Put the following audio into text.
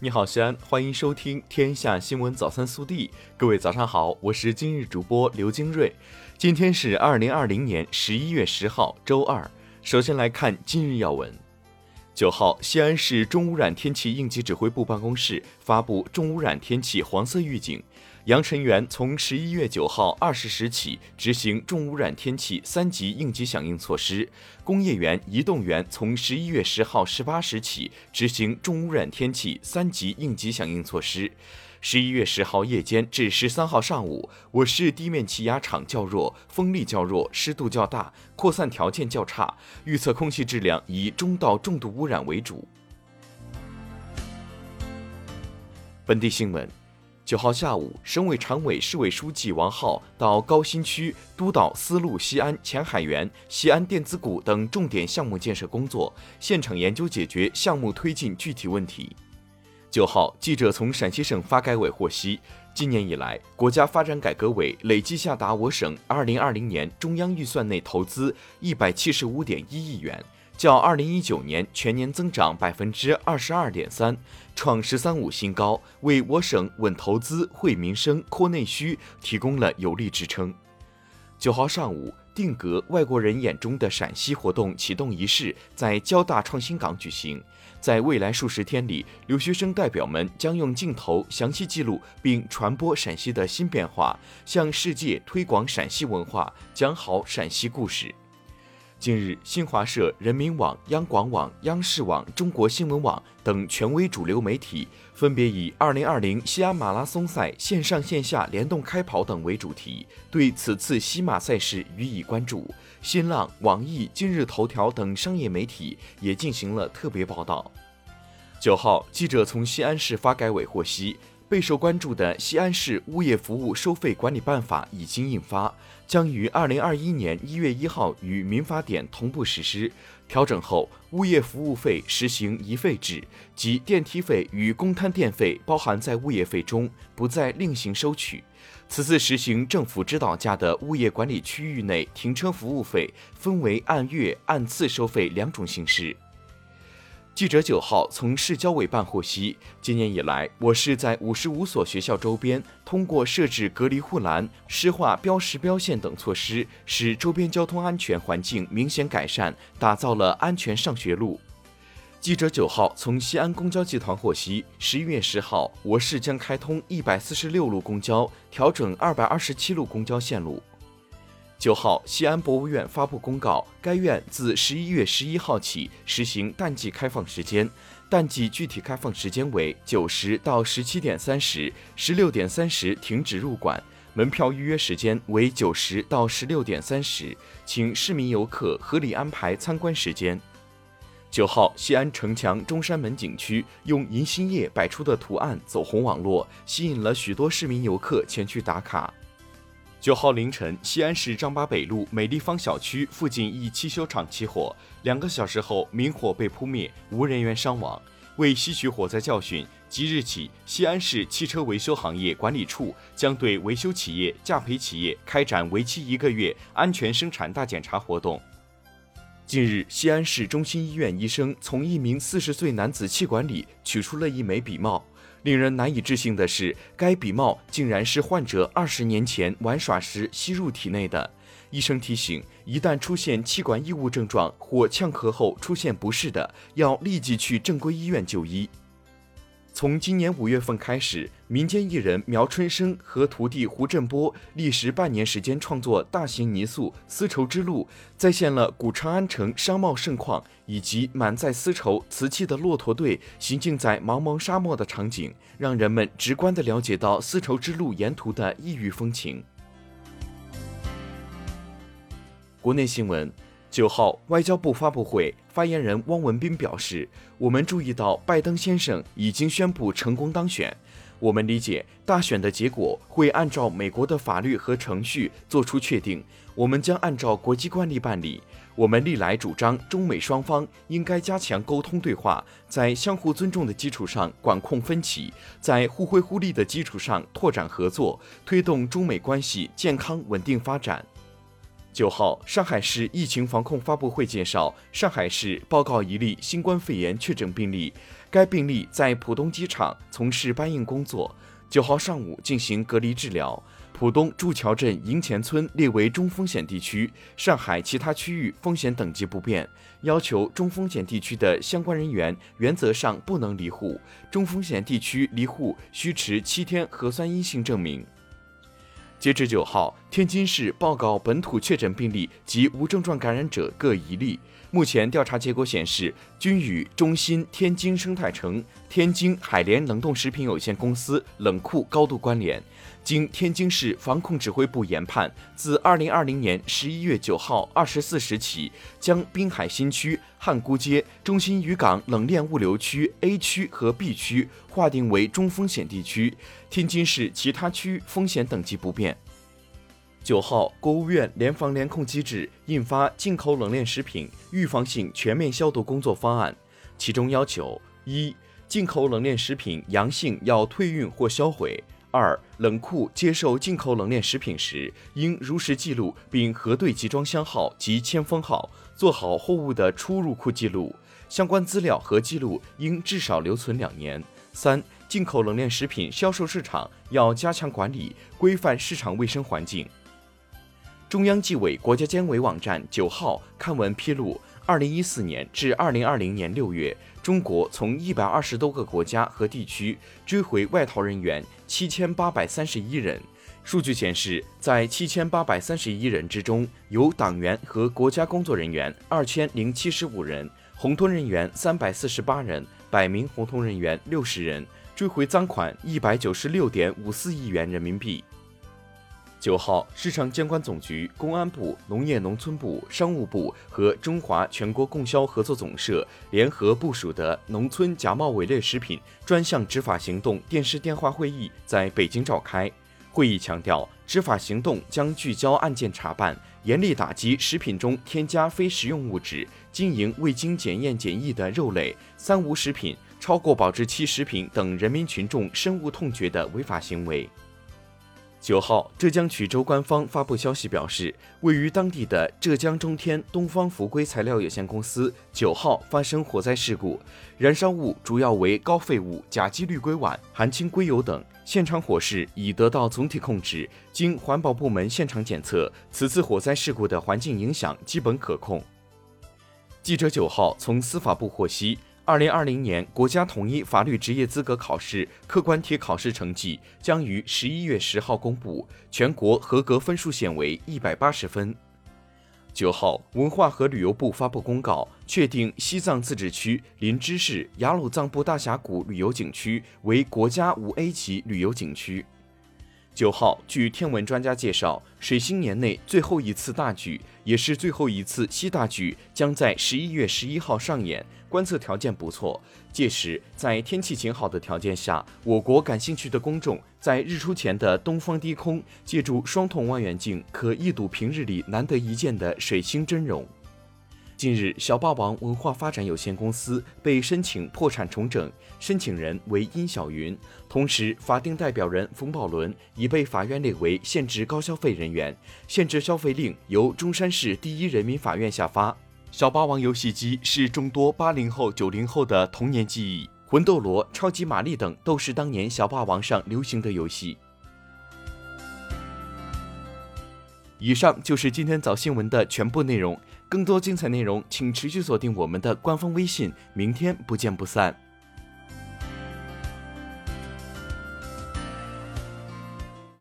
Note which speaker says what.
Speaker 1: 你好，西安，欢迎收听《天下新闻早餐速递》。各位早上好，我是今日主播刘金瑞。今天是二零二零年十一月十号，周二。首先来看今日要闻。九号，西安市重污染天气应急指挥部办公室发布重污染天气黄色预警。阳澄园从十一月九号二十时起执行重污染天气三级应急响应措施。工业园、移动园从十一月十号十八时起执行重污染天气三级应急响应措施。十一月十号夜间至十三号上午，我市地面气压场较弱，风力较弱，湿度较大，扩散条件较差，预测空气质量以中到重度污染为主。本地新闻。九号下午，省委常委、市委书记王浩到高新区督导丝路西安、前海园、西安电子谷等重点项目建设工作，现场研究解决项目推进具体问题。九号，记者从陕西省发改委获悉，今年以来，国家发展改革委累计下达我省二零二零年中央预算内投资一百七十五点一亿元。较二零一九年全年增长百分之二十二点三，创“十三五”新高，为我省稳投资、惠民生、扩内需提供了有力支撑。九号上午，定格外国人眼中的陕西活动启动仪式在交大创新港举行。在未来数十天里，留学生代表们将用镜头详细记录并传播陕西的新变化，向世界推广陕西文化，讲好陕西故事。近日，新华社、人民网、央广网、央视网、中国新闻网等权威主流媒体分别以“二零二零西安马拉松赛线上线下联动开跑”等为主题，对此次西马赛事予以关注。新浪、网易、今日头条等商业媒体也进行了特别报道。九号，记者从西安市发改委获悉。备受关注的《西安市物业服务收费管理办法》已经印发，将于二零二一年一月一号与民法典同步实施。调整后，物业服务费实行一费制，即电梯费与公摊电费包含在物业费中，不再另行收取。此次实行政府指导价的物业管理区域内停车服务费，分为按月、按次收费两种形式。记者九号从市交委办获悉，今年以来，我市在五十五所学校周边通过设置隔离护栏、施划标识标线等措施，使周边交通安全环境明显改善，打造了安全上学路。记者九号从西安公交集团获悉，十一月十号，我市将开通一百四十六路公交，调整二百二十七路公交线路。九号，西安博物院发布公告，该院自十一月十一号起实行淡季开放时间，淡季具体开放时间为九时到十七点三十，十六点三十停止入馆，门票预约时间为九时到十六点三十，请市民游客合理安排参观时间。九号，西安城墙中山门景区用银杏叶摆出的图案走红网络，吸引了许多市民游客前去打卡。九号凌晨，西安市张八北路美立方小区附近一汽修厂起火，两个小时后明火被扑灭，无人员伤亡。为吸取火灾教训，即日起，西安市汽车维修行业管理处将对维修企业、驾培企业开展为期一个月安全生产大检查活动。近日，西安市中心医院医生从一名四十岁男子气管里取出了一枚笔帽。令人难以置信的是，该笔帽竟然是患者二十年前玩耍时吸入体内的。医生提醒，一旦出现气管异物症状或呛咳后出现不适的，要立即去正规医院就医。从今年五月份开始，民间艺人苗春生和徒弟胡振波历时半年时间创作大型泥塑《丝绸之路》，再现了古长安城商贸盛况以及满载丝绸瓷器的骆驼队行进在茫茫沙漠的场景，让人们直观地了解到丝绸之路沿途的异域风情。国内新闻。九号，外交部发布会，发言人汪文斌表示：“我们注意到拜登先生已经宣布成功当选，我们理解大选的结果会按照美国的法律和程序做出确定，我们将按照国际惯例办理。我们历来主张中美双方应该加强沟通对话，在相互尊重的基础上管控分歧，在互惠互利的基础上拓展合作，推动中美关系健康稳定发展。”九号，上海市疫情防控发布会介绍，上海市报告一例新冠肺炎确诊病例，该病例在浦东机场从事搬运工作，九号上午进行隔离治疗。浦东筑桥镇营前村列为中风险地区，上海其他区域风险等级不变，要求中风险地区的相关人员原则上不能离沪，中风险地区离沪需持七天核酸阴性证明。截至九号，天津市报告本土确诊病例及无症状感染者各一例。目前调查结果显示，均与中心天津生态城、天津海联冷冻食品有限公司冷库高度关联。经天津市防控指挥部研判，自二零二零年十一月九号二十四时起，将滨海新区、汉沽街、中心渔港冷链物流区 A 区和 B 区划定为中风险地区，天津市其他区风险等级不变。九号，国务院联防联控机制印发进口冷链食品预防性全面消毒工作方案，其中要求：一、进口冷链食品阳性要退运或销毁。二、冷库接受进口冷链食品时，应如实记录并核对集装箱号及签封号，做好货物的出入库记录。相关资料和记录应至少留存两年。三、进口冷链食品销售市场要加强管理，规范市场卫生环境。中央纪委国家监委网站九号刊文披露。二零一四年至二零二零年六月，中国从一百二十多个国家和地区追回外逃人员七千八百三十一人。数据显示，在七千八百三十一人之中，有党员和国家工作人员二千零七十五人，红通人员三百四十八人，百名红通人员六十人，追回赃款一百九十六点五四亿元人民币。九号，市场监管总局、公安部、农业农村部、商务部和中华全国供销合作总社联合部署的农村假冒伪劣食品专项执法行动电视电话会议在北京召开。会议强调，执法行动将聚焦案件查办，严厉打击食品中添加非食用物质、经营未经检验检疫的肉类、三无食品、超过保质期食品等人民群众深恶痛绝的违法行为。九号，浙江衢州官方发布消息表示，位于当地的浙江中天东方福硅材料有限公司九号发生火灾事故，燃烧物主要为高废物甲基氯硅烷、含氢硅油等，现场火势已得到总体控制。经环保部门现场检测，此次火灾事故的环境影响基本可控。记者九号从司法部获悉。二零二零年国家统一法律职业资格考试客观题考试成绩将于十一月十号公布，全国合格分数线为一百八十分。九号，文化和旅游部发布公告，确定西藏自治区林芝市雅鲁藏布大峡谷旅游景区为国家五 A 级旅游景区。九号，据天文专家介绍，水星年内最后一次大举，也是最后一次西大举，将在十一月十一号上演。观测条件不错，届时在天气晴好的条件下，我国感兴趣的公众在日出前的东方低空，借助双筒望远镜，可一睹平日里难得一见的水星真容。近日，小霸王文化发展有限公司被申请破产重整，申请人为殷小云，同时法定代表人冯宝伦已被法院列为限制高消费人员，限制消费令由中山市第一人民法院下发。小霸王游戏机是众多八零后、九零后的童年记忆，魂斗罗、超级玛丽等都是当年小霸王上流行的游戏。以上就是今天早新闻的全部内容，更多精彩内容请持续锁定我们的官方微信，明天不见不散。